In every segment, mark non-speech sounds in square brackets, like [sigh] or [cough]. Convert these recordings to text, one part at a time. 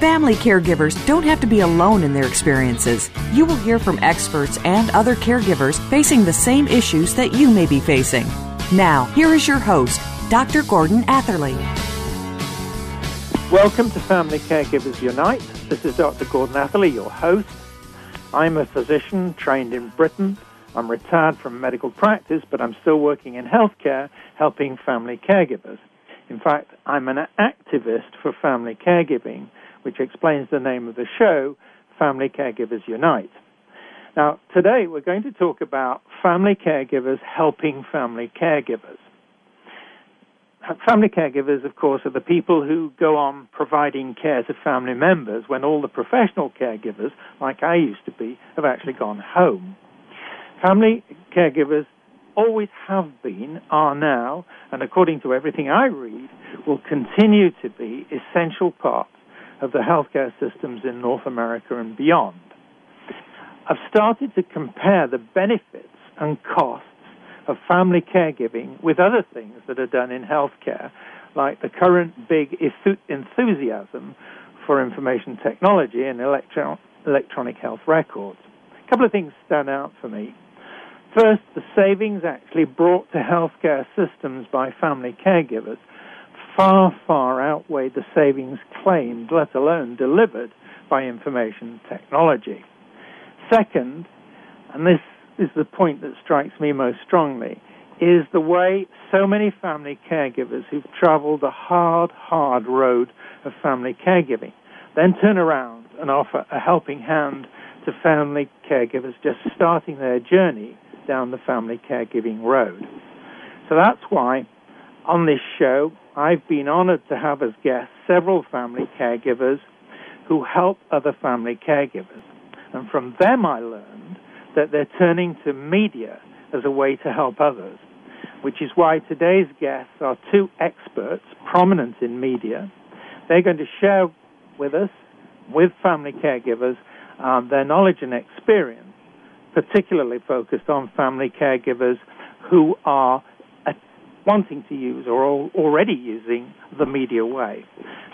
Family caregivers don't have to be alone in their experiences. You will hear from experts and other caregivers facing the same issues that you may be facing. Now, here is your host, Dr. Gordon Atherley. Welcome to Family Caregivers Unite. This is Dr. Gordon Atherley, your host. I'm a physician trained in Britain. I'm retired from medical practice, but I'm still working in healthcare helping family caregivers. In fact, I'm an activist for family caregiving which explains the name of the show, Family Caregivers Unite. Now, today we're going to talk about family caregivers helping family caregivers. Family caregivers, of course, are the people who go on providing care to family members when all the professional caregivers, like I used to be, have actually gone home. Family caregivers always have been, are now, and according to everything I read, will continue to be essential parts of the healthcare systems in North America and beyond. I've started to compare the benefits and costs of family caregiving with other things that are done in healthcare, like the current big enthusiasm for information technology and electro- electronic health records. A couple of things stand out for me. First, the savings actually brought to healthcare systems by family caregivers far, far outweigh the savings claimed, let alone delivered, by information technology. Second, and this is the point that strikes me most strongly, is the way so many family caregivers who've traveled the hard, hard road of family caregiving then turn around and offer a helping hand to family caregivers just starting their journey down the family caregiving road. So that's why on this show I've been honored to have as guests several family caregivers who help other family caregivers. And from them, I learned that they're turning to media as a way to help others, which is why today's guests are two experts prominent in media. They're going to share with us, with family caregivers, um, their knowledge and experience, particularly focused on family caregivers who are wanting to use or already using the media way.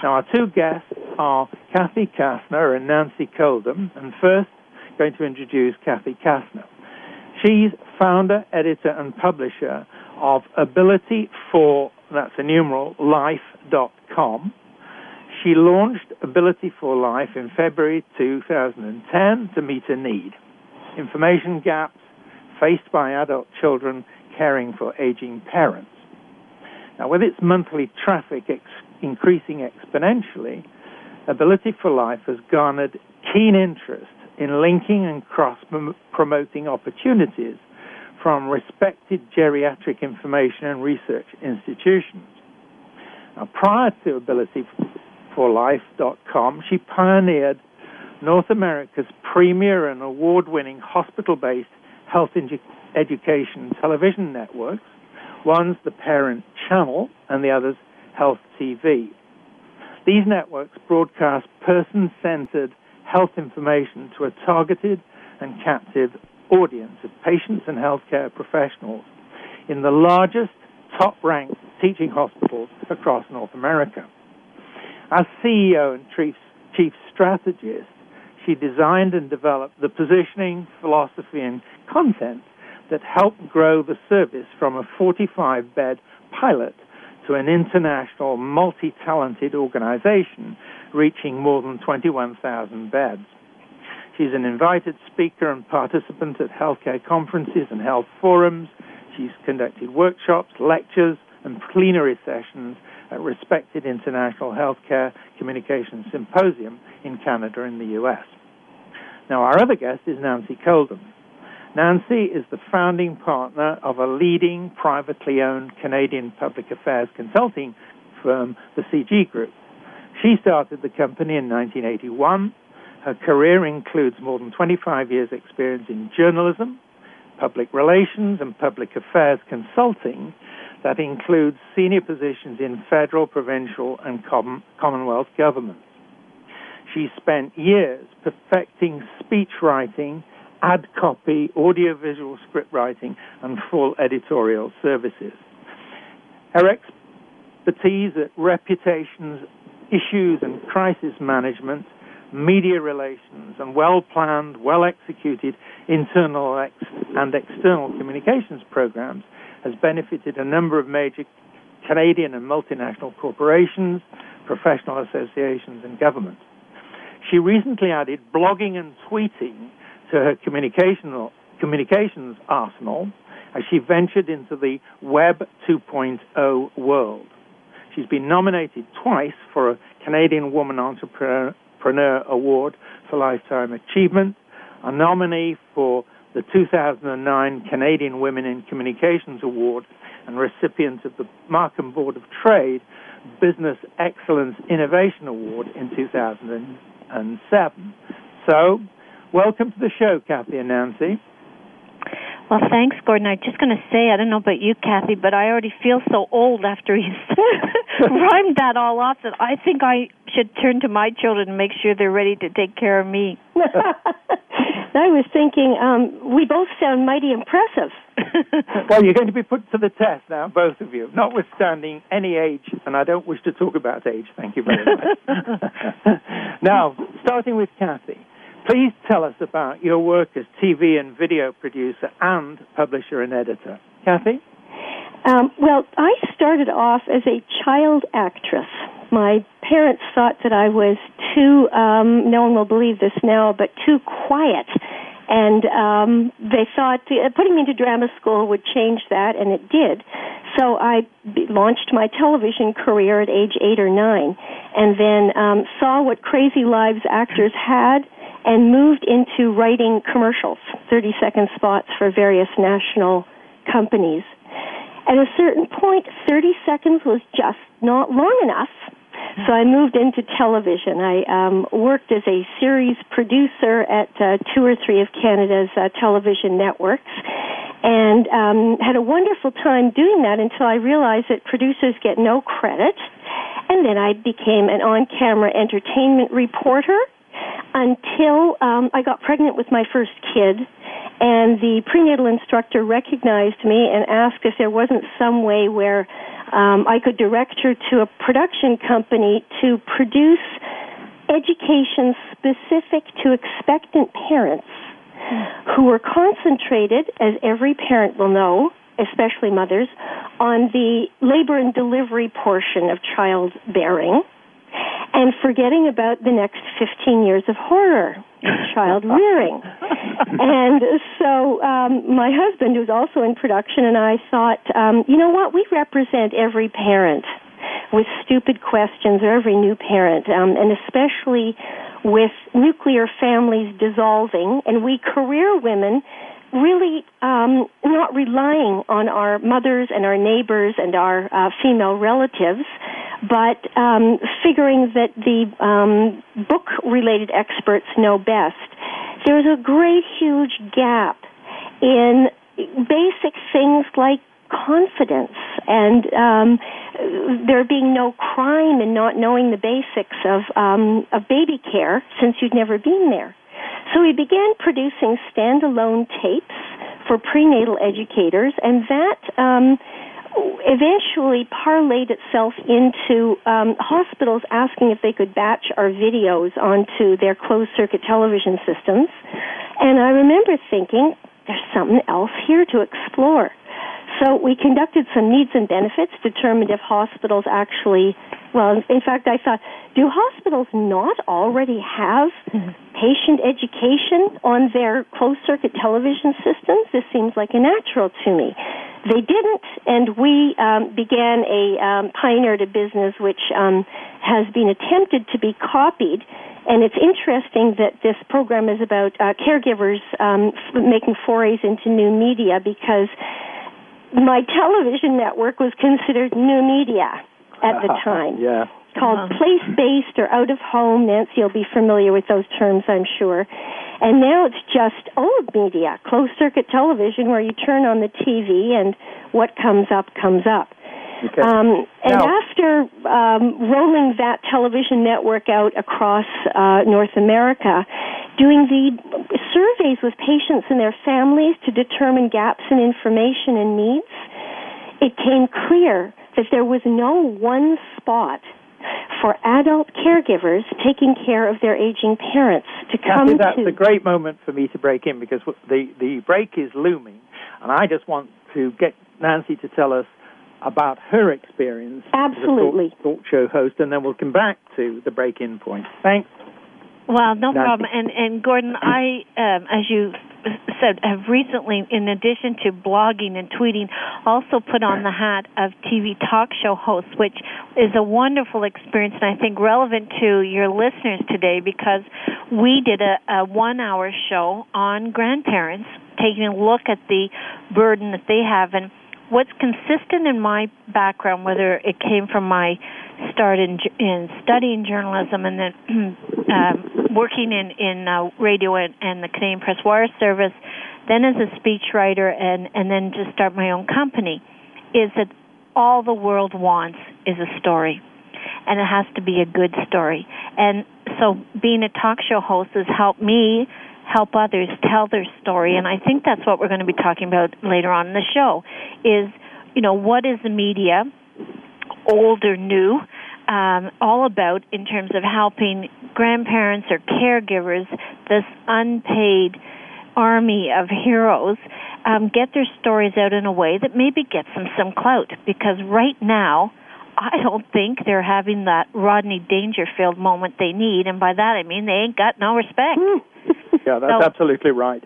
Now, our two guests are Kathy Kastner and Nancy Coldham, and first, going to introduce Kathy Kastner. She's founder, editor, and publisher of Ability for, that's a numeral, life.com. She launched Ability for Life in February 2010 to meet a need. Information gaps faced by adult children caring for aging parents. Now, with its monthly traffic ex- increasing exponentially, Ability for Life has garnered keen interest in linking and cross promoting opportunities from respected geriatric information and research institutions. Now, prior to AbilityForLife.com, she pioneered North America's premier and award winning hospital based health edu- education television networks One's the parent channel, and the other's Health TV. These networks broadcast person centered health information to a targeted and captive audience of patients and healthcare professionals in the largest, top ranked teaching hospitals across North America. As CEO and chief, chief strategist, she designed and developed the positioning, philosophy, and content that helped grow the service from a 45 bed pilot to an international multi talented organization reaching more than 21,000 beds. She's an invited speaker and participant at healthcare conferences and health forums. She's conducted workshops, lectures, and plenary sessions at respected international healthcare communication symposium in Canada and the US. Now, our other guest is Nancy Coldham. Nancy is the founding partner of a leading privately owned Canadian public affairs consulting firm, the CG Group. She started the company in 1981. Her career includes more than 25 years' experience in journalism, public relations, and public affairs consulting that includes senior positions in federal, provincial, and Commonwealth governments. She spent years perfecting speech writing ad copy, audiovisual script writing, and full editorial services. Her expertise at reputations, issues, and crisis management, media relations, and well planned, well executed internal and external communications programs has benefited a number of major Canadian and multinational corporations, professional associations, and governments. She recently added blogging and tweeting to her communication, communications arsenal as she ventured into the Web 2.0 world. She's been nominated twice for a Canadian Woman Entrepreneur Award for Lifetime Achievement, a nominee for the 2009 Canadian Women in Communications Award, and recipient of the Markham Board of Trade Business Excellence Innovation Award in 2007. So, Welcome to the show, Kathy and Nancy. Well, thanks, Gordon. I'm just going to say, I don't know about you, Kathy, but I already feel so old after he's [laughs] rhymed that all off that I think I should turn to my children and make sure they're ready to take care of me. [laughs] I was thinking, um, we both sound mighty impressive. [laughs] well, you're going to be put to the test now, both of you, notwithstanding any age, and I don't wish to talk about age, thank you very much. now, starting with Kathy. Please tell us about your work as TV and video producer and publisher and editor. Kathy? Um, well, I started off as a child actress. My parents thought that I was too, um, no one will believe this now, but too quiet. And um, they thought uh, putting me into drama school would change that, and it did. So I launched my television career at age eight or nine, and then um, saw what crazy lives actors had and moved into writing commercials, 30 second spots for various national companies. At a certain point, 30 seconds was just not long enough. So I moved into television. I um, worked as a series producer at uh, two or three of Canada's uh, television networks and um, had a wonderful time doing that until I realized that producers get no credit. And then I became an on camera entertainment reporter until um, I got pregnant with my first kid, and the prenatal instructor recognized me and asked if there wasn't some way where um, I could direct her to a production company to produce education specific to expectant parents who were concentrated, as every parent will know, especially mothers, on the labor and delivery portion of childbearing and forgetting about the next 15 years of horror child [laughs] rearing. and so um, my husband, who's also in production, and I thought, um, you know what, we represent every parent with stupid questions or every new parent, um, and especially with nuclear families dissolving, and we career women really um, not relying on our mothers and our neighbors and our uh, female relatives, but um, figuring that the um, book related experts know best. There's a great, huge gap in basic things like confidence and um, there being no crime in not knowing the basics of um, of baby care since you'd never been there. So we began producing standalone tapes for prenatal educators, and that um, eventually parlayed itself into um, hospitals asking if they could batch our videos onto their closed circuit television systems. And I remember thinking, there's something else here to explore. So we conducted some needs and benefits, determined if hospitals actually, well, in fact, I thought, do hospitals not already have patient education on their closed circuit television systems? This seems like a natural to me. They didn't, and we um, began a um, pioneered a business which um, has been attempted to be copied. And it's interesting that this program is about uh, caregivers um, making forays into new media because my television network was considered new media at the [laughs] time. yeah. Called place based or out of home. Nancy will be familiar with those terms, I'm sure. And now it's just old media, closed circuit television, where you turn on the TV and what comes up comes up. Okay. Um, and Now- after um, rolling that television network out across uh, North America, doing the surveys with patients and their families to determine gaps in information and needs, it came clear that there was no one spot for adult caregivers taking care of their aging parents to come Kathy, that's to. a great moment for me to break in because the, the break is looming, and I just want to get Nancy to tell us about her experience Absolutely. as a talk, talk show host, and then we'll come back to the break-in point. Thanks. Well, no problem. And and Gordon, [clears throat] I, um, as you said, have recently, in addition to blogging and tweeting, also put on the hat of TV talk show host, which is a wonderful experience, and I think relevant to your listeners today because we did a, a one-hour show on grandparents, taking a look at the burden that they have and what's consistent in my background, whether it came from my start in, in studying journalism and then [clears throat] um, working in in uh, radio and, and the Canadian Press Wire Service, then as a speechwriter, and and then to start my own company, is that all the world wants is a story, and it has to be a good story. And so, being a talk show host has helped me help others tell their story, and I think that's what we're going to be talking about later on in the show. Is you know what is the media, old or new, um, all about in terms of helping grandparents or caregivers, this unpaid army of heroes, um, get their stories out in a way that maybe gets them some clout. Because right now, I don't think they're having that Rodney Dangerfield moment they need, and by that I mean they ain't got no respect. Yeah, that's So- absolutely right.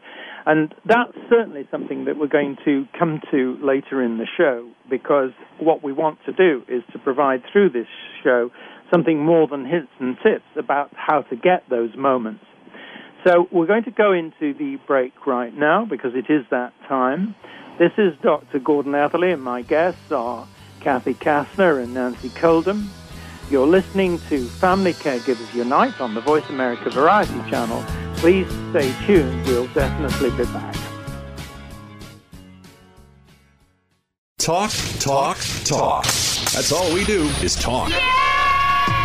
And that's certainly something that we're going to come to later in the show because what we want to do is to provide through this show something more than hints and tips about how to get those moments. So we're going to go into the break right now because it is that time. This is Dr. Gordon Atherley, and my guests are Kathy Kastner and Nancy Coldham. You're listening to Family Caregivers Unite on the Voice America Variety Channel. Please stay tuned. We'll definitely be back. Talk, talk, talk. That's all we do is talk.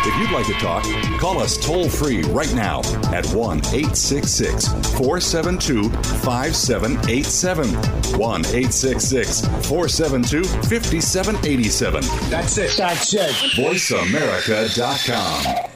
If you'd like to talk, call us toll free right now at 1 866 472 5787. 1 866 472 5787. That's it. That's it. VoiceAmerica.com.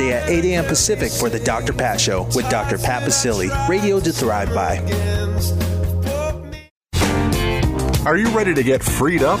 at 8 a.m. Pacific for The Dr. Pat Show with Dr. Pat Baccili, radio to thrive by. Are you ready to get freed up?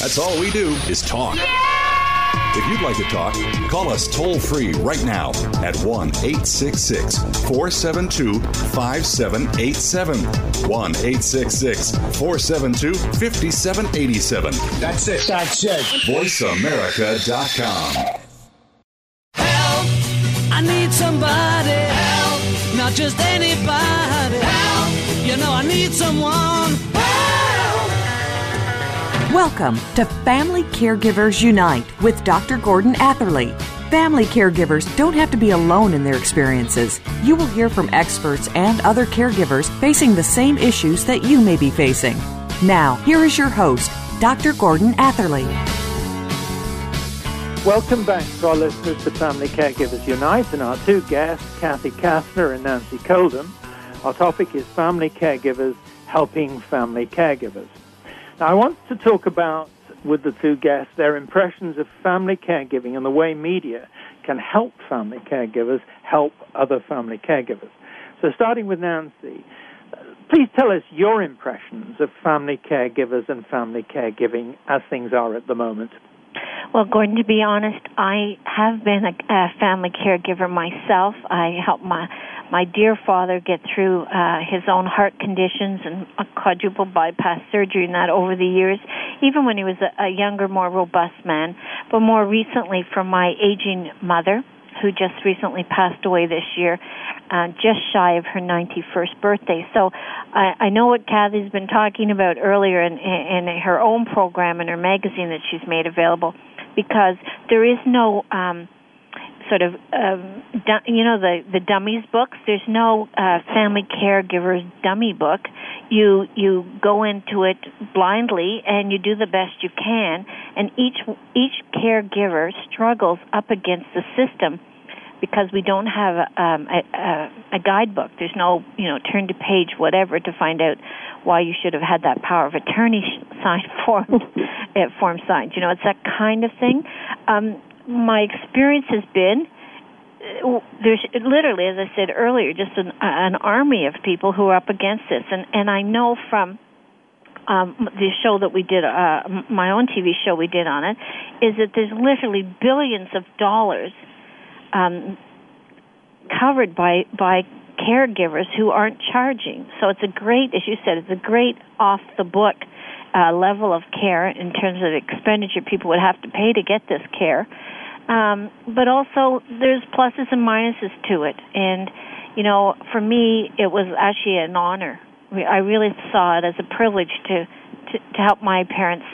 That's all we do is talk. If you'd like to talk, call us toll free right now at 1 866 472 5787. 1 866 472 5787. That's it. That's it. VoiceAmerica.com. Help! I need somebody. Help! Not just anybody. Help! You know I need someone. Welcome to Family Caregivers Unite with Dr. Gordon Atherley. Family caregivers don't have to be alone in their experiences. You will hear from experts and other caregivers facing the same issues that you may be facing. Now, here is your host, Dr. Gordon Atherley. Welcome back to our listeners to Family Caregivers Unite and our two guests, Kathy Kastner and Nancy Coldham. Our topic is Family Caregivers Helping Family Caregivers. Now, I want to talk about with the two guests their impressions of family caregiving and the way media can help family caregivers help other family caregivers. So, starting with Nancy, please tell us your impressions of family caregivers and family caregiving as things are at the moment. Well, Gordon, to be honest, I have been a, a family caregiver myself. I helped my my dear father get through uh, his own heart conditions and a quadruple bypass surgery and that over the years, even when he was a, a younger, more robust man. But more recently, from my aging mother, who just recently passed away this year, uh, just shy of her 91st birthday. So I, I know what Kathy's been talking about earlier in, in, in her own program and her magazine that she's made available because there is no um, sort of um, you know the the dummies books. There's no uh, family caregivers dummy book. You you go into it blindly and you do the best you can. And each each caregiver struggles up against the system because we don't have um, a, a, a guidebook. There's no you know turn to page whatever to find out why you should have had that power of attorney [laughs] sign form [laughs] uh, form signed. You know, it's that kind of thing. Um, my experience has been there's literally, as I said earlier, just an, an army of people who are up against this, and and I know from um, the show that we did, uh, my own TV show we did on it, is that there's literally billions of dollars um, covered by by caregivers who aren't charging. So it's a great, as you said, it's a great off the book uh, level of care in terms of expenditure people would have to pay to get this care. Um, but also, there's pluses and minuses to it. And, you know, for me, it was actually an honor. I really saw it as a privilege to, to, to help my parents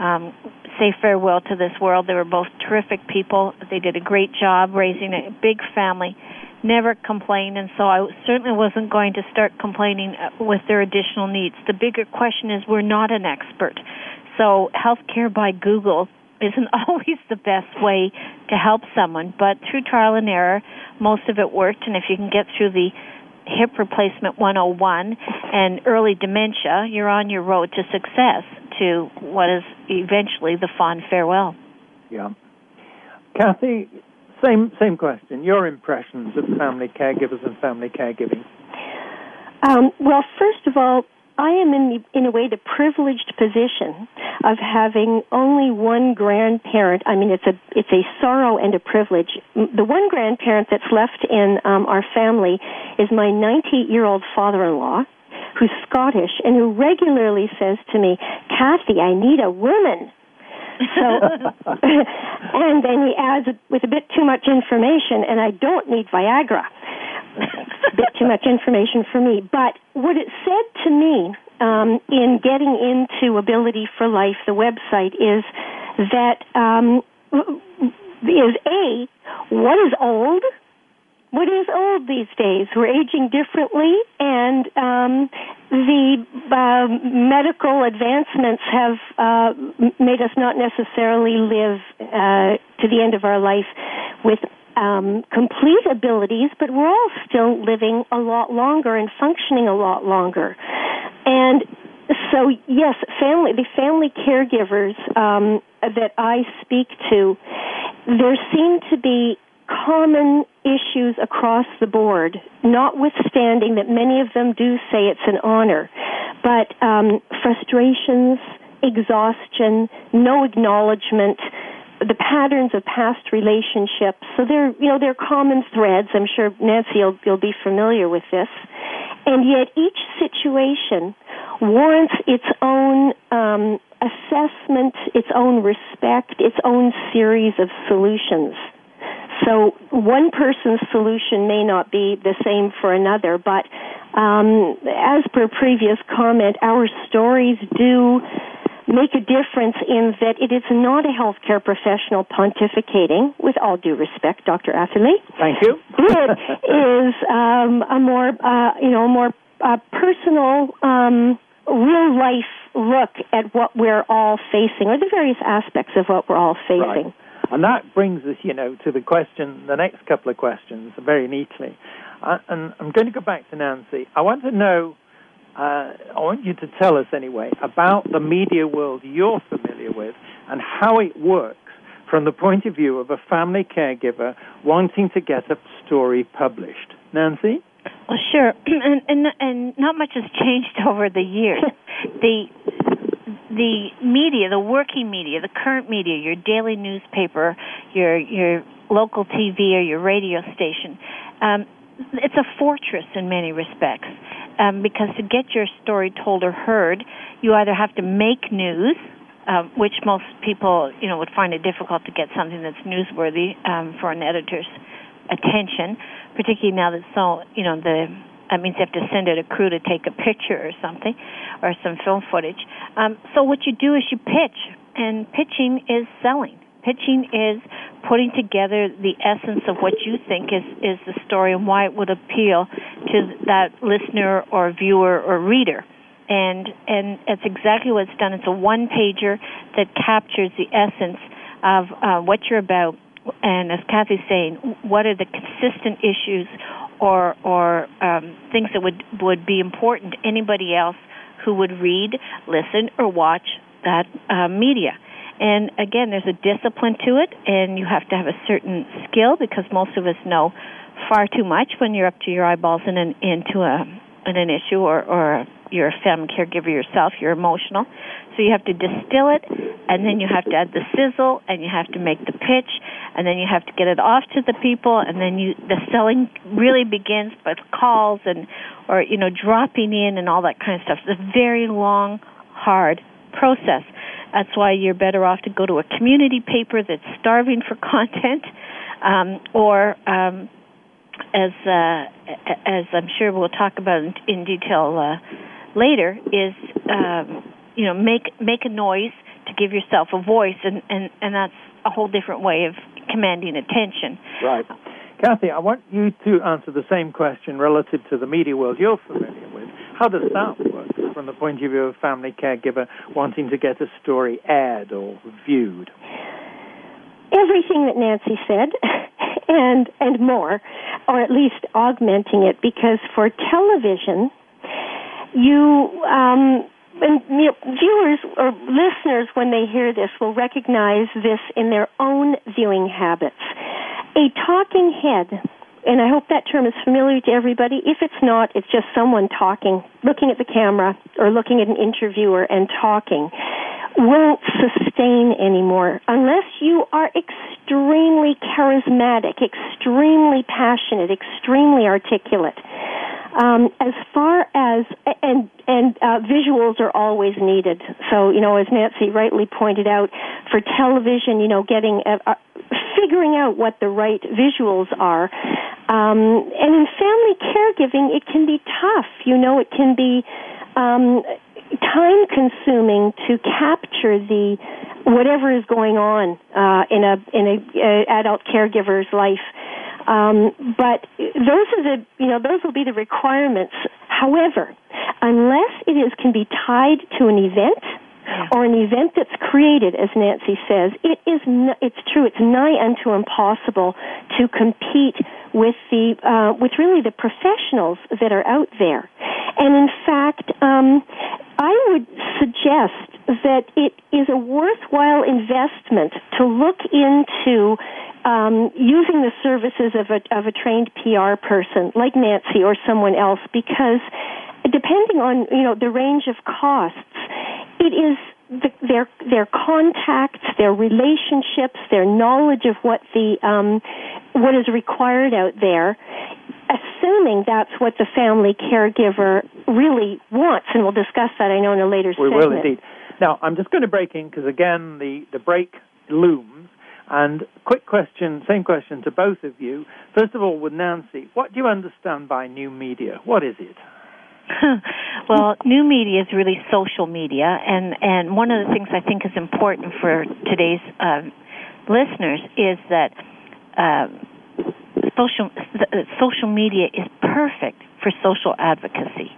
um, say farewell to this world. They were both terrific people. They did a great job raising a big family never complained, and so I certainly wasn't going to start complaining uh, with their additional needs. The bigger question is we're not an expert. So healthcare by Google isn't [laughs] always the best way to help someone, but through trial and error, most of it worked, and if you can get through the hip replacement 101 and early dementia, you're on your road to success to what is eventually the fond farewell. Yeah. Kathy, same same question. Your impressions of family caregivers and family caregiving. Um, well, first of all, I am in the, in a way the privileged position of having only one grandparent. I mean, it's a it's a sorrow and a privilege. The one grandparent that's left in um, our family is my 98 year old father-in-law, who's Scottish and who regularly says to me, "Kathy, I need a woman." So, [laughs] and then he adds with a bit too much information, and I don't need Viagra. a bit too much information for me. But what it said to me um, in getting into Ability for Life, the website, is that um, is a what is old what is old these days. We're aging differently, and um, the uh, medical advancements have uh, made us not necessarily live uh, to the end of our life with um, complete abilities, but we're all still living a lot longer and functioning a lot longer. And so, yes, family, the family caregivers um, that I speak to, there seem to be common issues across the board, notwithstanding that many of them do say it's an honor. But um, frustrations, exhaustion, no acknowledgement, the patterns of past relationships. So they're, you know, they're common threads. I'm sure Nancy, you'll, you'll be familiar with this. And yet each situation warrants its own um, assessment, its own respect, its own series of solutions. So one person's solution may not be the same for another, but um, as per previous comment, our stories do make a difference in that it is not a healthcare professional pontificating, with all due respect, Dr. Atherley. Thank you. it is um, a more, uh, you know, more uh, personal, um, real life look at what we're all facing, or the various aspects of what we're all facing. Right. And that brings us, you know, to the question, the next couple of questions, very neatly. Uh, and I'm going to go back to Nancy. I want to know uh, I want you to tell us anyway about the media world you're familiar with and how it works from the point of view of a family caregiver wanting to get a story published. Nancy? Well, sure, [clears throat] and, and and not much has changed [laughs] over the years. [laughs] the the media, the working media, the current media, your daily newspaper, your your local TV or your radio station, um, it's a fortress in many respects. Um, because to get your story told or heard, you either have to make news, uh, which most people you know would find it difficult to get something that's newsworthy um, for an editor's attention, particularly now that so you know the that means you have to send out a crew to take a picture or something, or some film footage. Um, so what you do is you pitch, and pitching is selling pitching is putting together the essence of what you think is, is the story and why it would appeal to that listener or viewer or reader. And and it's exactly what it's done. It's a one pager that captures the essence of uh, what you're about. And as Kathy's saying, what are the consistent issues or or um, things that would would be important to anybody else who would read, listen, or watch that uh, media. And again, there's a discipline to it, and you have to have a certain skill because most of us know far too much when you're up to your eyeballs in an, into a in an issue, or or you're a family caregiver yourself. You're emotional, so you have to distill it, and then you have to add the sizzle, and you have to make the pitch, and then you have to get it off to the people, and then you the selling really begins with calls and or you know dropping in and all that kind of stuff. It's a very long, hard process. That's why you're better off to go to a community paper that's starving for [laughs] content, um, or um, as uh, as I'm sure we'll talk about in, detail uh, later, is um, you know make make a noise to give yourself a voice, and, and and that's a whole different way of commanding attention. Right. Kathy, I want you to answer the same question relative to the media world you're familiar with. How does that work from the point of view of a family caregiver wanting to get a story aired or viewed? Everything that Nancy said, [laughs] and and more, or at least augmenting it, because for television, you um, and you know, viewers or listeners, when they hear this, will recognize this in their own viewing habits. A talking head and I hope that term is familiar to everybody. If it's not, it's just someone talking, looking at the camera or looking at an interviewer and talking won't sustain anymore unless you are extremely charismatic, extremely passionate, extremely articulate. Um, as far as and and uh, visuals are always needed. So you know, as Nancy rightly pointed out, for television, you know, getting a, a, figuring out what the right visuals are. Um, and in family caregiving, it can be tough. You know, it can be um, time consuming to capture the whatever is going on uh, in a in a uh, adult caregiver's life. Um, but those are the you know those will be the requirements. However, unless it is can be tied to an event or an event that's created, as Nancy says, it is n- it's true. It's nigh unto impossible to compete with the uh, with really the professionals that are out there. And in fact, um, I would suggest that it is a worthwhile investment to look into um, using the services of a, of a trained PR person like Nancy or someone else because depending on you know the range of costs, it is the, their their contacts, their relationships, their knowledge of what the um, what is required out there. Assuming that's what the family caregiver really wants, and we'll discuss that. I know in a later. We segment. We will indeed. Now I'm just going to break in because again the the break looms. And quick question, same question to both of you. First of all, with Nancy, what do you understand by new media? What is it? [laughs] well, new media is really social media, and and one of the things I think is important for today's uh, listeners is that uh, social social media is perfect for social advocacy.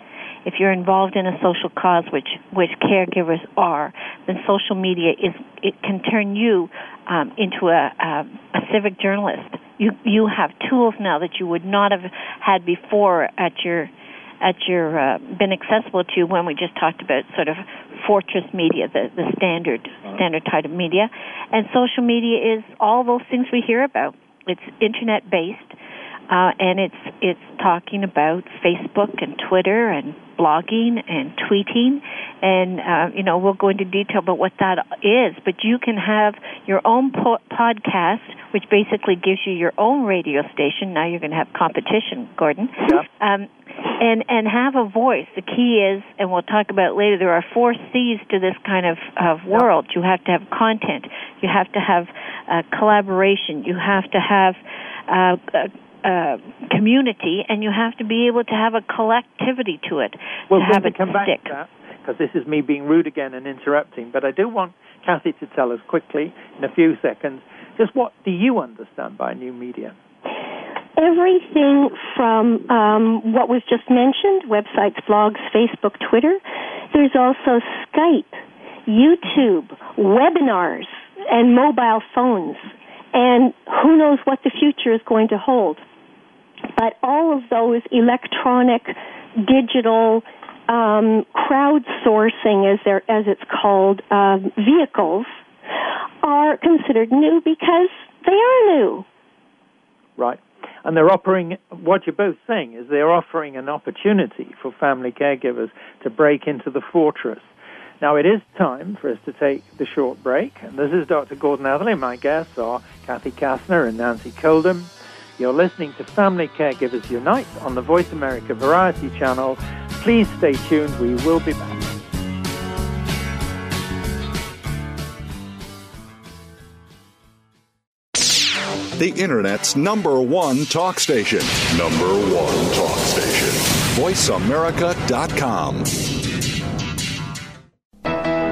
If you're involved in a social cause, which which caregivers are, then social media is it can turn you um, into a, a, a civic journalist. You you have tools now that you would not have had before at your at your uh, been accessible to you when we just talked about sort of fortress media, the the standard standard type of media, and social media is all those things we hear about. It's internet based, uh, and it's it's talking about Facebook and Twitter and blogging and tweeting, and uh, you know we'll go into detail about what that is. But you can have your own po- podcast, which basically gives you your own radio station. Now you're going to have competition, Gordon. Yeah. Um, and and have a voice. The key is, and we'll talk about later. There are four C's to this kind of of world. You have to have content. You have to have uh, collaboration. You have to have uh, uh, community, and you have to be able to have a collectivity to it Well, to have to it come stick. to because this is me being rude again and interrupting, but I do want Kathy to tell us quickly, in a few seconds, just what do you understand by new media? Everything from um, what was just mentioned websites, blogs, Facebook, Twitter. There's also Skype, YouTube, webinars, and mobile phones. And who knows what the future is going to hold. But all of those electronic, digital, um, crowdsourcing, as, they're, as it's called, um, vehicles are considered new because they are new. Right. And they're offering, what you're both saying is they're offering an opportunity for family caregivers to break into the fortress. Now, it is time for us to take the short break. And this is Dr. Gordon Atherley. My guests are Kathy Kastner and Nancy Coldham. You're listening to Family Caregivers Unite on the Voice America Variety Channel. Please stay tuned. We will be back. The Internet's number one talk station. Number one talk station. VoiceAmerica.com.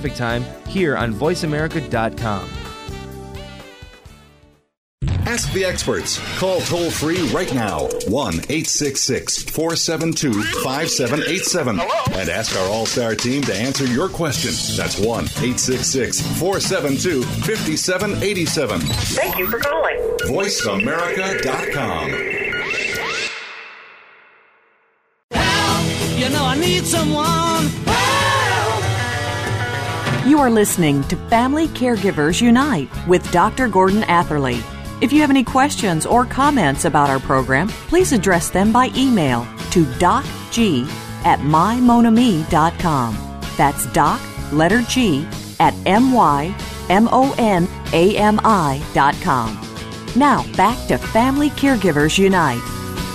Time here on VoiceAmerica.com. Ask the experts. Call toll free right now 1 866 472 5787 and ask our All Star team to answer your question. That's 1 866 472 5787. Thank you for calling. VoiceAmerica.com. You know I need someone. You are listening to Family Caregivers Unite with Dr. Gordon Atherley. If you have any questions or comments about our program, please address them by email to docg at mymonami.com. That's doc, letter G, at m-y-m-o-n-a-m-i.com. Now, back to Family Caregivers Unite.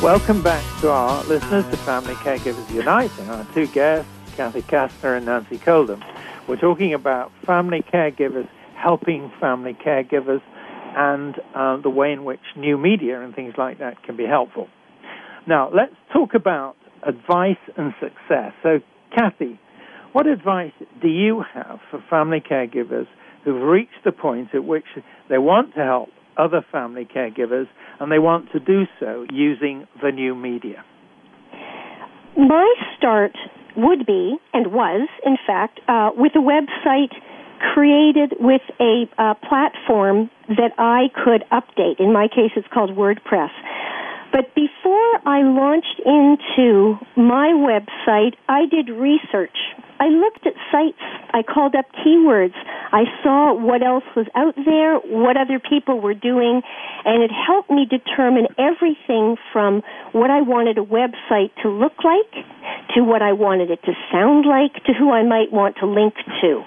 Welcome back to our listeners to Family Caregivers Unite and our two guests, Kathy Kastner and Nancy Coldham. We're talking about family caregivers helping family caregivers and uh, the way in which new media and things like that can be helpful. Now, let's talk about advice and success. So, Kathy, what advice do you have for family caregivers who've reached the point at which they want to help other family caregivers and they want to do so using the new media? my start would be, and was, in fact, uh, with a website created with a uh, platform that I could update. In my case, it's called WordPress. But before I launched into my website, I did research. I looked at sites. I called up keywords. I saw what else was out there, what other people were doing, and it helped me determine everything from what I wanted a website to look like, to what I wanted it to sound like, to who I might want to link to.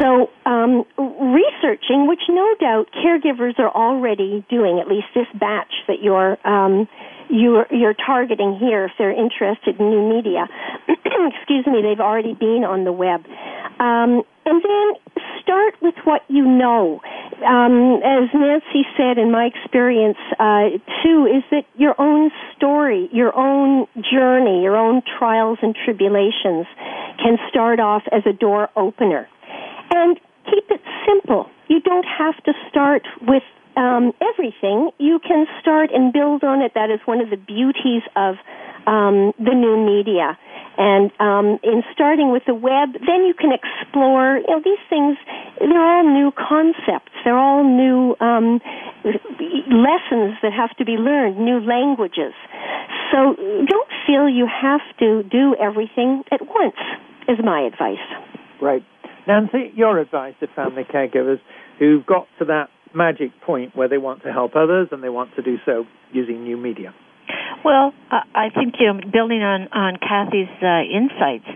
So, um, researching, which no doubt caregivers are already doing, at least this batch that you're um, you're, you're targeting here, if they're interested in new media. [clears throat] Excuse me, they've already been on the web. Um, and then start with what you know. Um, as Nancy said, in my experience uh, too, is that your own story, your own journey, your own trials and tribulations can start off as a door opener. And keep it simple. You don't have to start with um, everything. You can start and build on it. That is one of the beauties of um, the new media. And um, in starting with the web, then you can explore. You know, these things. They're all new concepts. They're all new um, lessons that have to be learned. New languages. So don't feel you have to do everything at once. Is my advice. Right. Nancy, your advice to family caregivers who've got to that magic point where they want to help others and they want to do so using new media. Well, I think you know, building on on Kathy's uh, insights,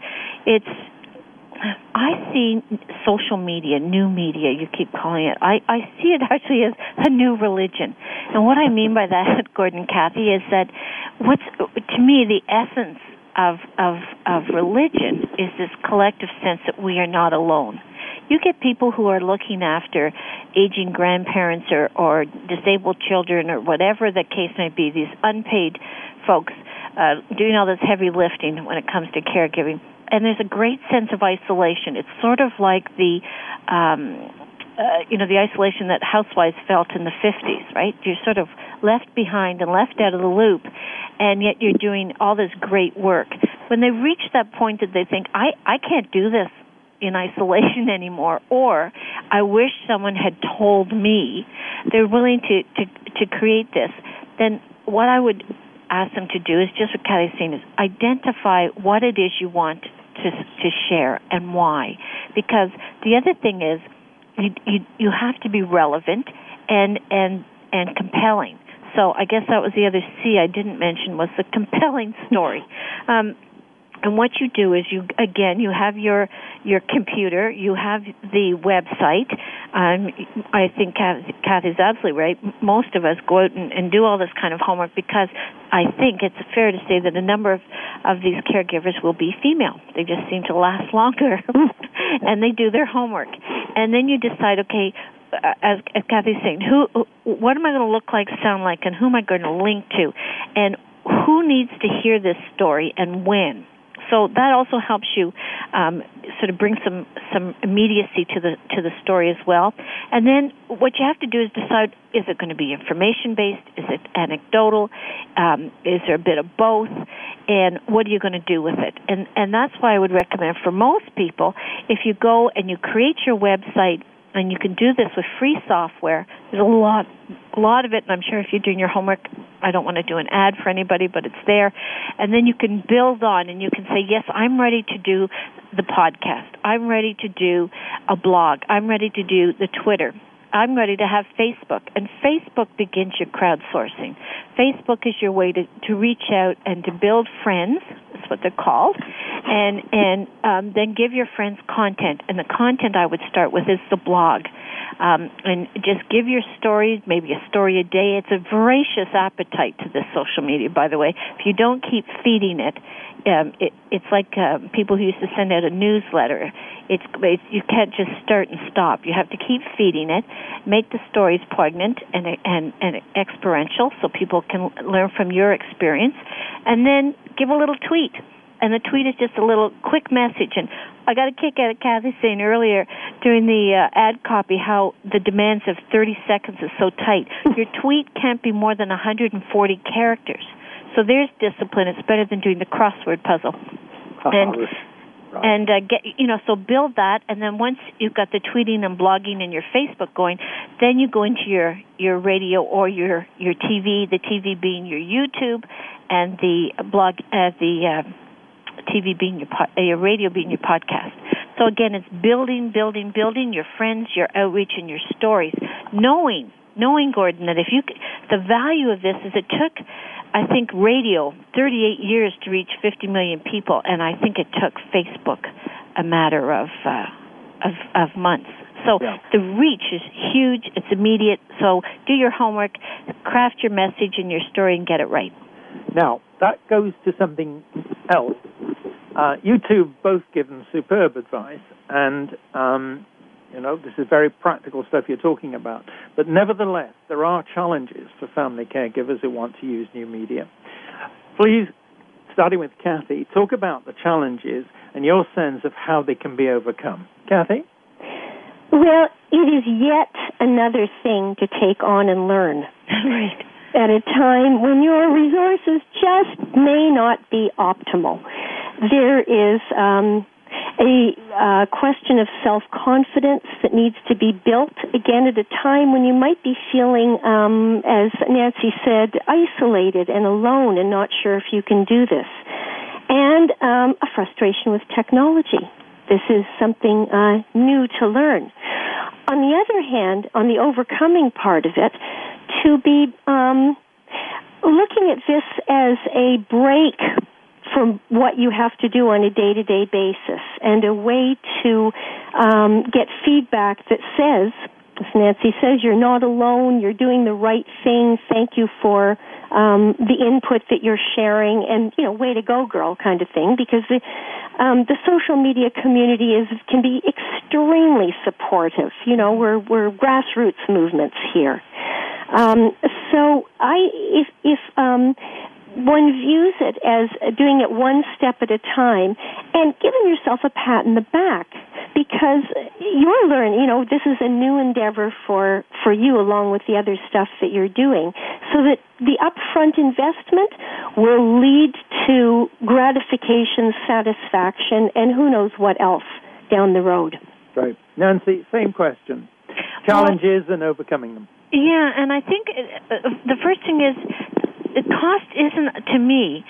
it's I see social media, new media, you keep calling it. I, I see it [laughs] actually as a new religion. And what I mean by that, [laughs] Gordon Kathy, is that what's to me the essence of of of religion is this collective sense that we are not alone. You get people who are looking after aging grandparents or or disabled children or whatever the case may be. These unpaid folks uh, doing all this heavy lifting when it comes to caregiving, and there's a great sense of isolation. It's sort of like the um, uh, you know the isolation that housewives felt in the 50s, right? You're sort of left behind and left out of the loop, and yet you're doing all this great work. When they reach that point that they think, I I can't do this in isolation [laughs] anymore, or I wish someone had told me, they're willing to to to create this. Then what I would ask them to do is just what Kathy's saying is identify what it is you want to to share and why. Because the other thing is you, you you have to be relevant and and and compelling. So I guess that was the other C I didn't mention was the compelling story. Um, and what you do is you again you have your your computer, you have the website. Um, I think Kath, is absolutely right. Most of us go out and, and do all this kind of homework because I think it's fair to say that a number of of these caregivers will be female. They just seem to last longer, [laughs] and they do their homework. And then you decide, okay, as, as Kathy's saying, who, what am I going to look like, sound like, and who am I going to link to, and who needs to hear this story and when? So that also helps you um, sort of bring some some immediacy to the to the story as well. And then what you have to do is decide: is it going to be information based? Is it anecdotal? Um, is there a bit of both? And what are you going to do with it? And and that's why I would recommend for most people if you go and you create your website and you can do this with free software. There's a lot, a lot of it, and I'm sure if you're doing your homework, I don't want to do an ad for anybody, but it's there. And then you can build on, and you can say, yes, I'm ready to do the podcast. I'm ready to do a blog. I'm ready to do the Twitter. I'm ready to have Facebook. And Facebook begins your crowdsourcing. Facebook is your way to, to reach out and to build friends. That's what they're called. And, and um, then give your friends content. And the content I would start with is the blog. Um, and just give your stories, maybe a story a day. It's a voracious appetite to this social media, by the way. If you don't keep feeding it, um, it, it's like uh, people who used to send out a newsletter. It's, it's you can't just start and stop. You have to keep feeding it, make the stories poignant and and and experiential, so people can learn from your experience, and then give a little tweet. And the tweet is just a little quick message. And I got a kick out of Kathy saying earlier during the uh, ad copy how the demands of 30 seconds is so tight. [laughs] Your tweet can't be more than 140 characters. So there's discipline. It's better than doing the crossword puzzle. And Right. and uh, get you know so build that and then once you've got the tweeting and blogging and your facebook going then you go into your your radio or your your tv the tv being your youtube and the blog uh, the uh, tv being your your radio being your podcast so again it's building building building your friends your outreach and your stories knowing knowing gordon that if you the value of this is it took I think radio 38 years to reach 50 million people, and I think it took Facebook a matter of uh, of, of months. So Yeah. the reach is huge. It's immediate. So do your homework, craft your message and your story, and get it right. Now, that goes to something else. Uh, you two have both given superb advice, and um, you know this is very practical stuff you're talking about. But nevertheless, there are challenges for family caregivers who want to use new media. Please, starting with Kathy, talk about the challenges and your sense of how they can be overcome. Kathy? Well, it is yet another thing to take on and learn. [laughs] right. At a time when your resources just may not be optimal. There is um, a uh, question of self confidence that needs to be built again at a time when you might be feeling, um, as Nancy said, isolated and alone and not sure if you can do this. And um, a frustration with technology. This is something uh, new to learn. On the other hand, on the overcoming part of it, to be um, looking at this as a break from what you have to do on a day to day basis and a way to um, get feedback that says, as Nancy says, you're not alone, you're doing the right thing, thank you for um, the input that you're sharing, and, you know, way to go, girl, kind of thing, because the, um, the social media community is can be extremely supportive. You know, we're, we're grassroots movements here. Um, so I, if, if, um, one views it as doing it one step at a time and giving yourself a pat in the back because you're learning, you know, this is a new endeavor for, for you along with the other stuff that you're doing so that the upfront investment will lead to gratification, satisfaction, and who knows what else down the road. Right. Nancy, same question. Challenges and overcoming them. Yeah, and I think uh, uh, the first thing is the cost isn't to me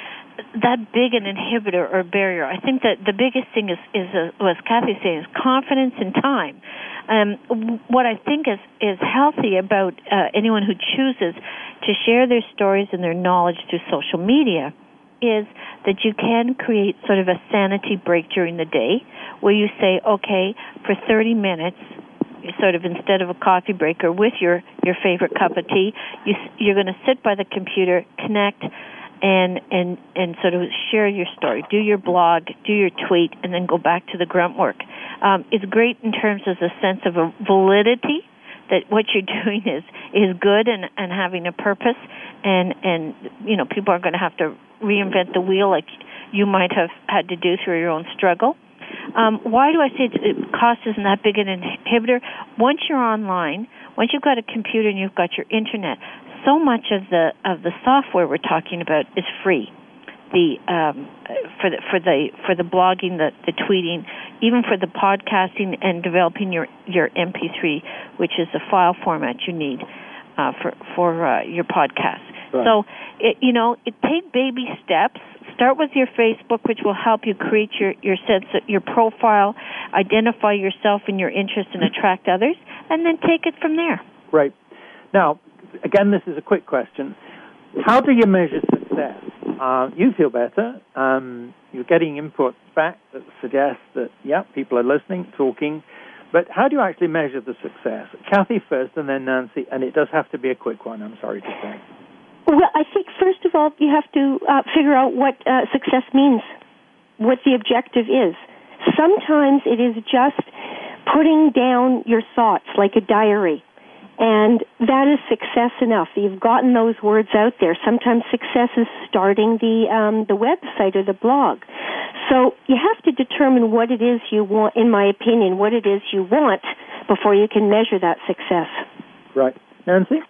that big an inhibitor or barrier. I think that the biggest thing is is uh, was Kathy saying is confidence and time. Um, what I think is is healthy about uh, anyone who chooses to share their stories and their knowledge through social media is that you can create sort of a sanity break during the day where you say, okay, for 30 minutes, sort of instead of a coffee break or with your your favorite cup of tea, you you're going to sit by the computer, connect, and and and sort of share your story, do your blog, do your tweet, and then go back to the grunt work. Um, it's great in terms of the sense of a validity that what you're [laughs] doing is is good and and having a purpose, and and you know people are going to have to reinvent the wheel like you might have had to do through your own struggle. Um, why do I say cost isn't that big an inhibitor? Once you're online, once you've got a computer and you've got your internet, so much of the of the software we're talking about is free. The um, for the for the for the blogging, the the tweeting, even for the podcasting and developing your your MP3, which is the file format you need uh, for for uh, your podcast. Right. So, it, you know, it take baby steps. Start with your Facebook, which will help you create your your sense, your profile, identify yourself and your interests, and attract others, and then take it from there. Right. Now, again, this is a quick question. How do you measure success? Uh, you feel better. Um, you're getting input back that suggests that, yeah, people are listening, talking. But how do you actually measure the success? Kathy first, and then Nancy, and it does have to be a quick one, I'm sorry to say. Well, I think first of all you have to uh, figure out what uh, success means, what the objective is. Sometimes it is just putting down your thoughts like a diary, and that is success enough. You've gotten those words out there. Sometimes success is starting the um, the website or the blog. So you have to determine what it is you want. In my opinion, what it is you want before you can measure that success. Right. Nancy?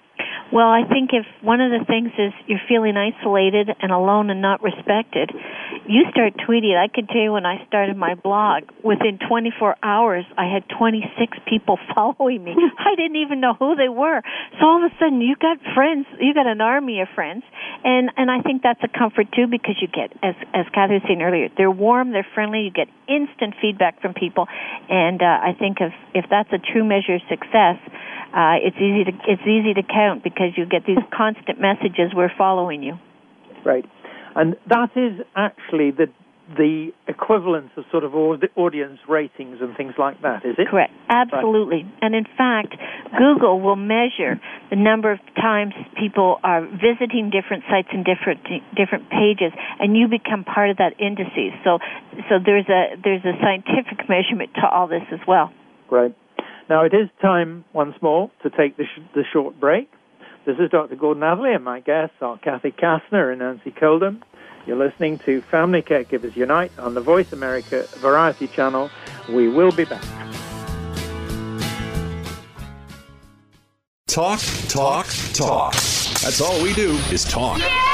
Well, I think if one of the things is you're feeling isolated and alone and not respected, you start tweeting. I can tell you when I started my blog, within 24 hours, I had 26 people [laughs] following me. I didn't even know who they were. So all of a sudden, you got friends. You got an army of friends, and and I think that's a comfort too because you get, as as Kathy was saying earlier, they're warm, they're friendly. You get instant feedback from people, and uh, I think if if that's a true measure of success uh, it's easy to it's easy to count because you get these [laughs] constant messages. We're following you. Right, and that is actually the the equivalent of sort of audience ratings and things like that, is it? Correct. Absolutely. Right. And in fact, Google will measure the number of times people are visiting different sites and different different pages, and you become part of that indices. So, so there's a there's a scientific measurement to all this as well. Right. Now it is time once more to take the, sh- the short break. This is Dr. Gordon Atherley, and my guests are Kathy Kastner and Nancy Coldham. You're listening to Family Caregivers Unite on the Voice America Variety Channel. We will be back. Talk, talk, talk. That's all we do is talk. Yeah!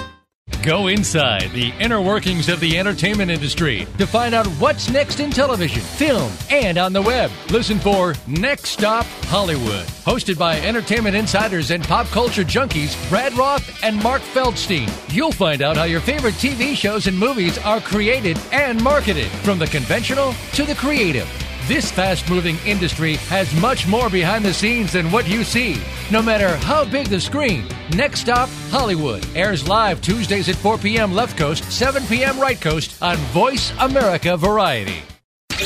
Go inside the inner workings of the entertainment industry to find out what's next in television, film, and on the web. Listen for Next Stop Hollywood, hosted by entertainment insiders and pop culture junkies Brad Roth and Mark Feldstein. You'll find out how your favorite TV shows and movies are created and marketed, from the conventional to the creative. This fast moving industry has much more behind the scenes than what you see. No matter how big the screen, Next Stop Hollywood airs live Tuesdays at 4 p.m. left coast, 7 p.m. right coast on Voice America Variety.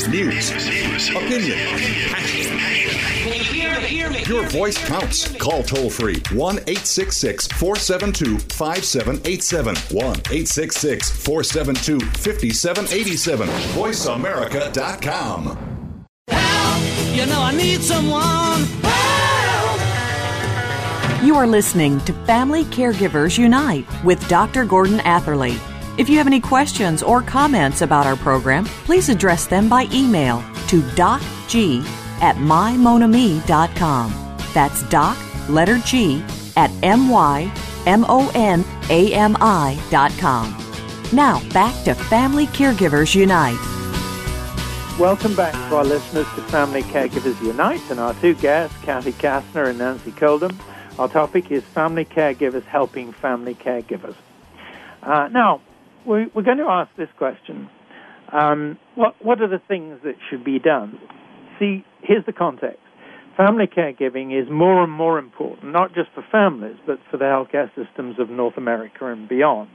News, opinion, Your voice counts. Call toll free 1 866 472 5787. 1 866 472 5787. VoiceAmerica.com. You know I need someone. You are listening to Family Caregivers Unite with Dr. Gordon Atherley. If you have any questions or comments about our program, please address them by email to docg at mymonami.com. That's doc, letter G, at m-y-m-o-n-a-m-i.com. Now, back to Family Caregivers Unite. Welcome back to our listeners to Family Caregivers Unite and our two guests, Kathy Kastner and Nancy Coldham. Our topic is Family Caregivers Helping Family Caregivers. Uh, now, we're, we're, going to ask this question. Um, what, what are the things that should be done? See, here's the context. Family caregiving is more and more important, not just for families, but for the healthcare systems of North America and beyond.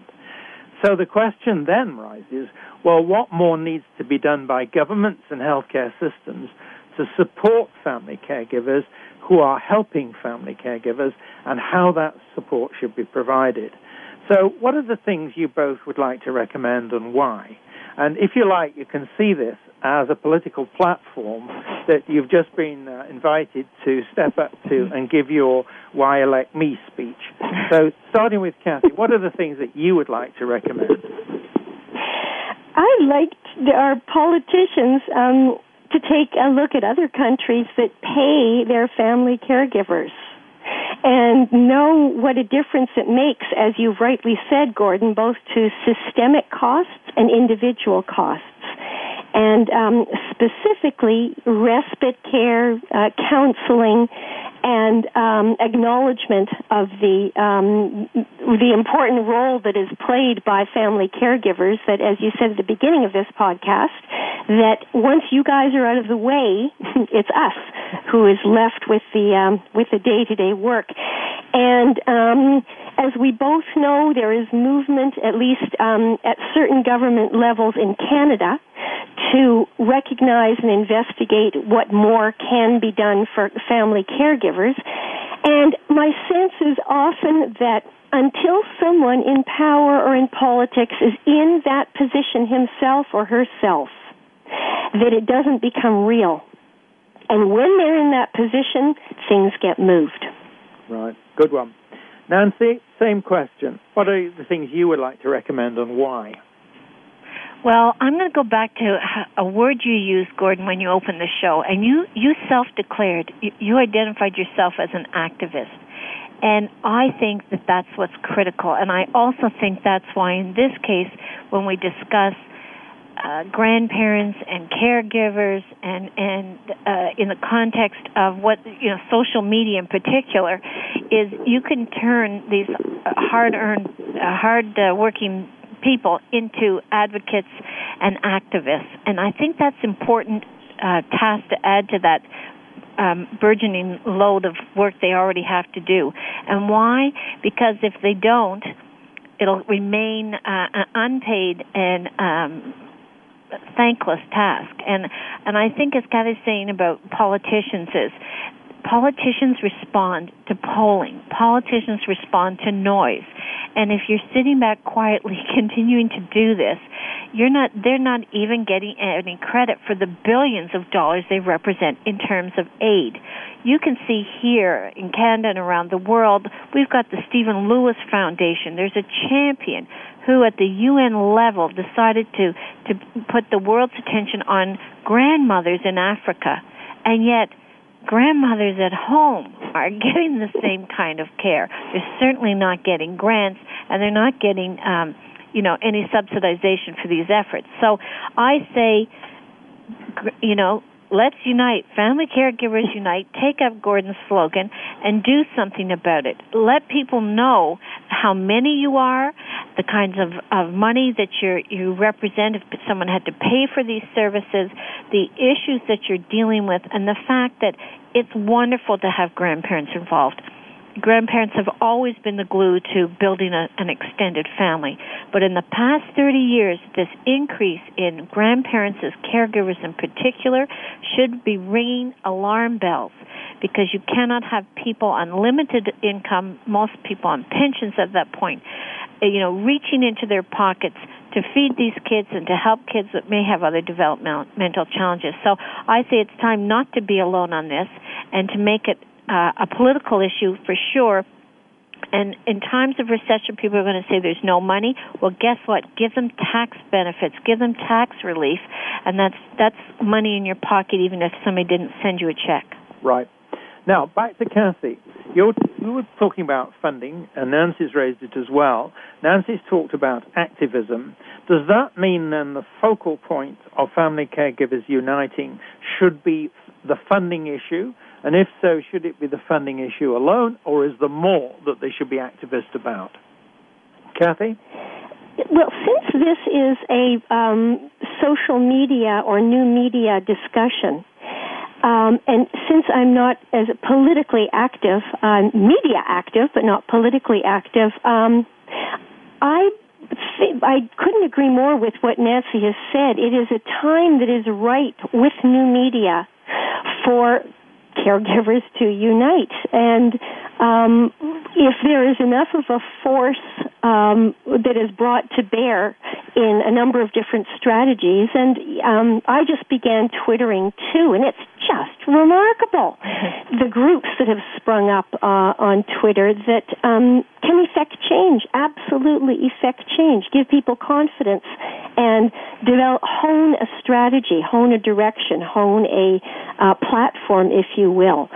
So the question then rises well, what more needs to be done by governments and healthcare systems to support family caregivers who are helping family caregivers and how that support should be provided? So, what are the things you both would like to recommend and why? And if you like, you can see this as a political platform [laughs] that you've just been uh, invited to step up to and give your Why Elect Me speech. So, [laughs] starting with Kathy, what are the things that you would like to recommend? I'd like our politicians um, to take a look at other countries that pay their family caregivers and know what a difference it makes, as you've rightly said, Gordon, both to systemic costs and individual costs. And um, specifically, respite care, uh, counseling, and um, acknowledgement of the um, the important role that is played by family caregivers. That, as you said at the beginning of this podcast, that once you guys are out of the way, [laughs] it's us who is left with the um, with the day to day work. And um, as we both know, there is movement, at least um, at certain government levels in Canada, to recognize and investigate what more can be done for family caregivers. And my sense is often that until someone in power or in politics is in that position himself or herself, that it doesn't become real. And when they're in that position, things get moved. Right. Good one. Nancy, same question. What are the things you would like to recommend and why? Well, I'm going to go back to a word you used, Gordon, when you opened the show, and you you self-declared you identified yourself as an activist, and I think that that's what's critical, and I also think that's why in this case, when we discuss uh, grandparents and caregivers, and and uh, in the context of what you know, social media in particular, is you can turn these hard-earned, uh, hard-working people into advocates and activists. And I think that's important uh, task to add to that um, burgeoning load of work they already have to do. And why? Because if they don't, it'll remain uh, unpaid and um, thankless task. And and I think as Kathy's saying about politicians is politicians respond to polling. Politicians respond to noise. And if you're sitting back [laughs] quietly continuing to do this, you're not they're not even getting any credit for the billions of dollars they represent in terms of aid. You can see here in Canada and around the world, we've got the Stephen Lewis Foundation. There's a champion who at the UN level decided to to put the world's attention on grandmothers in Africa. And yet grandmothers at home are [laughs] getting the same kind of care. They're certainly not getting grants, and they're not getting, um, you know, any subsidization for these efforts. So I say, you know, let's unite. Family caregivers unite. Take up Gordon's slogan and do something about it. Let people know how many you are, the kinds of, of money that you you represent if someone had to pay for these services, the issues that you're dealing with, and the fact that it's wonderful to have grandparents involved grandparents have always been the glue to building a, an extended family. But in the past 30 years, this increase in grandparents as caregivers in particular should be ringing alarm bells because you cannot have people on limited income, most people on pensions at that point, uh, you know, reaching into their pockets to feed these kids and to help kids that may have other developmental challenges. So I say it's time not to be alone on this and to make it uh, a political issue for sure. And in times of recession, people are going to say there's no money. Well, guess what? Give them tax benefits, give them tax relief, and that's that's money in your pocket, even if somebody didn't send you a check. Right. Now back to Kathy. You're, you were talking about funding, and Nancy's raised it as well. Nancy's talked about activism. Does that mean then the focal point of Family Caregivers Uniting should be the funding issue? And if so, should it be the funding issue alone, or is there more that they should be activist about? Kathy? Well, since this is a um, social media or new media discussion, um, and since I'm not as politically active, I'm media active, but not politically active, um, I I couldn't agree more with what Nancy has said. It is a time that is right with new media for caregivers to unite. And um, if there is enough of a force um, that is brought to bear in a number of different strategies, and um, I just began twittering too, and it's just remarkable the groups that have sprung up uh, on Twitter that um, can effect change, absolutely effect change, give people confidence, and develop hone a strategy, hone a direction, hone a uh, platform, if you will.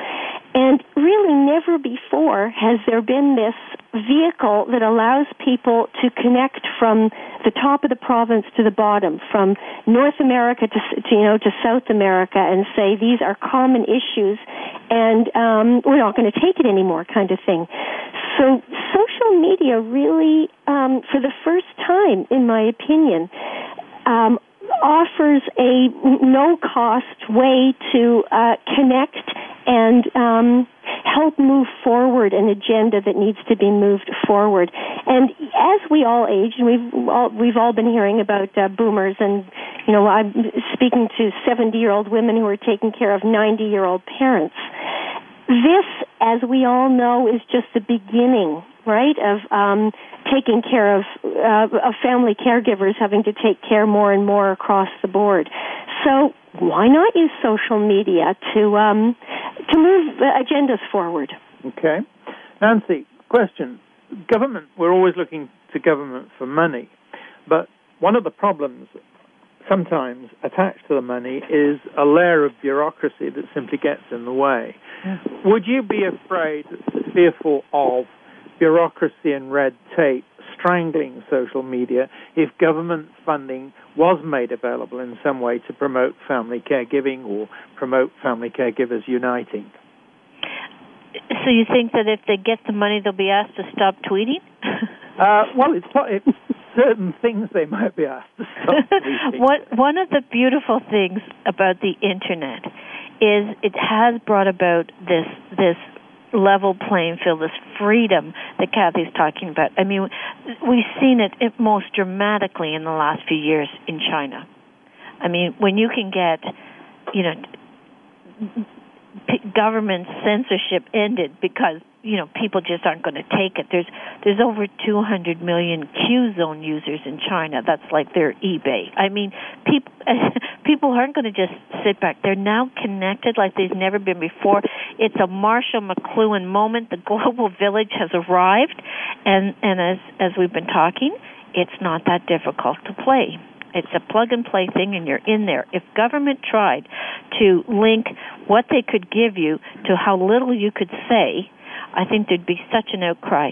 And really, never before has there been this vehicle that allows people to connect from the top of the province to the bottom, from North America to, you know to South America, and say these are common issues, and um, we're not going to take it anymore, kind of thing. So social media really, um, for the first time, in my opinion, um, offers a no cost way to uh, connect and um, help move forward an agenda that needs to be moved forward. And as we all age, and we've all we've all been hearing about uh, boomers, and you know, I'm speaking to 70 year old women who are taking care of 90 year old parents. This, as we all know, is just the beginning, right, of um, taking care of, uh, of family caregivers having to take care more and more across the board. So why not use social media to um, to move agendas forward? Okay, Nancy, question: Government. We're always looking to government for money, but one of the problems sometimes attached to the money is a layer of bureaucracy that simply gets in the way. Yeah. Would you be afraid, fearful of bureaucracy and red tape strangling social media if government funding was made available in some way to promote family caregiving or promote family caregivers uniting? So you think that if they get the money, they'll be asked to stop tweeting? [laughs] uh, well, it's, it's certain things they might be asked to stop [laughs] tweeting. What, one of the beautiful things about the internet is it has brought about this this level playing field, this freedom that Kathy's talking about. I mean, we've seen it most dramatically in the last few years in China. I mean, when you can get, you know, government censorship ended because you know people just aren't going to take it. There's there's over 200 million Qzone users in China. That's like their eBay. I mean, people [laughs] people aren't going to just sit back. They're now connected like they've never been before. It's a Marshall McLuhan moment. The [laughs] global village has arrived, and and as as we've been talking, it's not that difficult to play. It's a plug and play thing, and you're in there. If government tried to link what they could give you to how little you could say, I think there'd be such an outcry.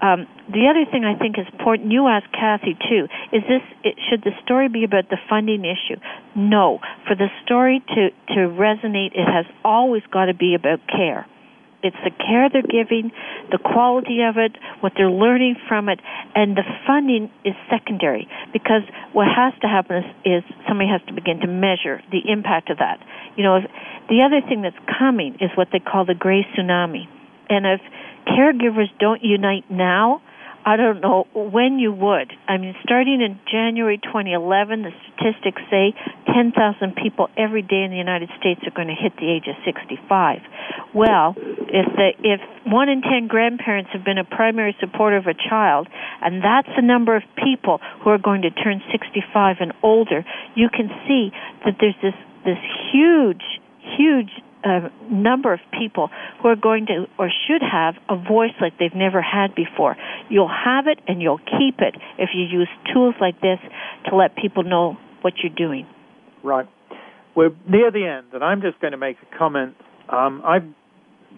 Um, the other thing I think is important, you asked Kathy too, is this, it, should the story be about the funding issue? No. For the story to, to resonate, it has always got to be about care. It's the care they're giving, the quality of it, what they're learning from it, and the funding is secondary because what has to happen is, is somebody has to begin to measure the impact of that. You know, if, the other thing that's coming is what they call the gray tsunami. And if caregivers don't unite now, I don't know when you would. I mean, starting in January 2011, the statistics say 10,000 people every day in the United States are going to hit the age of 65. Well, if the if one in 10 grandparents have been a primary supporter of a child, and that's the number of people who are going to turn 65 and older, you can see that there's this this huge huge a number of people who are going to or should have a voice like they've never had before. You'll have it and you'll keep it if you use tools like this to let people know what you're doing. Right. We're near the end, and I'm just going to make a comment. Um, I've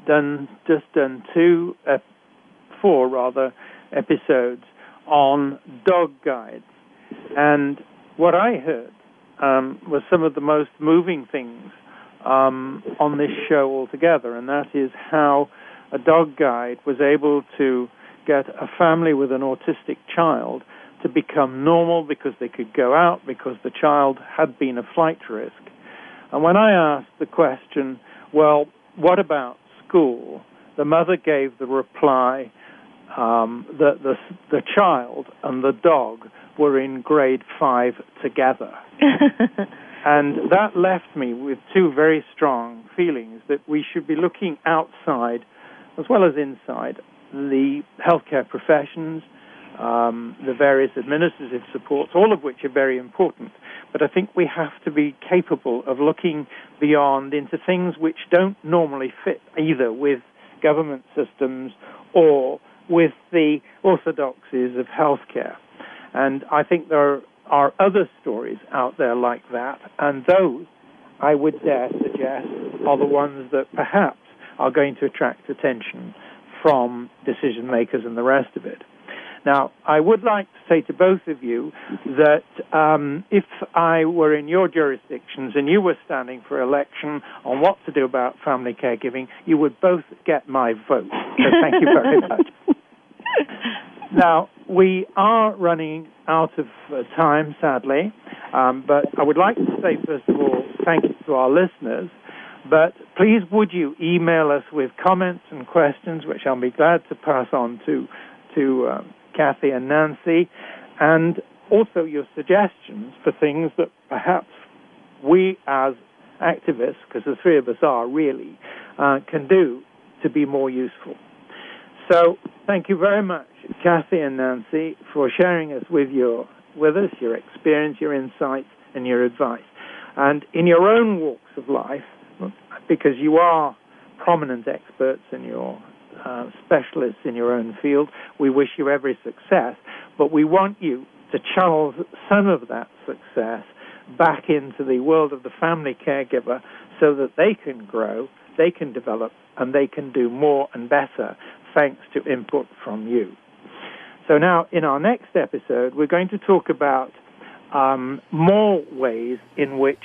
done just done two, uh, four rather, episodes on dog guides, and what I heard um, was some of the most moving things um, on this show altogether, and that is how a dog guide was able to get a family with an autistic child to become normal because they could go out because the child had been a flight risk. And when I asked the question, well, what about school? The mother gave the reply um, that the, the child and the dog were in grade five together. [laughs] And that left me with two very strong feelings that we should be looking outside as well as inside the healthcare professions, um, the various administrative supports, all of which are very important. But I think we have to be capable of looking beyond into things which don't normally fit either with government systems or with the orthodoxies of healthcare. And I think there are are other stories out there like that, and those, I would dare suggest, are the ones that perhaps are going to attract attention from decision makers and the rest of it. Now, I would like to say to both of you that um, if I were in your jurisdictions and you were standing for election on what to do about family caregiving, you would both get my vote. So thank you very [laughs] much. now, we are running out of uh, time, sadly, um, but I would like to say, first of all, thank you to our listeners. But please, would you email us with comments and questions, which I'll be glad to pass on to to um, Kathy and Nancy, and also your suggestions for things that perhaps we as activists, because the three of us are really, uh, can do to be more useful. So thank you very much, Kathy and Nancy, for sharing us with your with us your experience, your insights, and your advice. And in your own walks of life, because you are prominent experts in your uh, specialists in your own field. We wish you every success, but we want you to channel some of that success back into the world of the family caregiver so that they can grow, they can develop, and they can do more and better thanks to input from you. So now, in our next episode, we're going to talk about um, more ways in which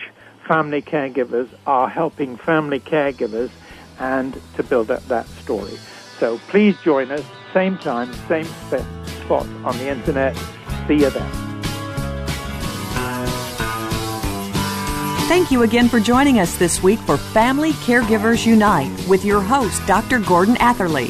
family caregivers are helping family caregivers and to build up that story. So please join us, same time, same spot on the internet. See you then. Thank you again for joining us this week for Family Caregivers Unite with your host, Dr. Gordon Atherley.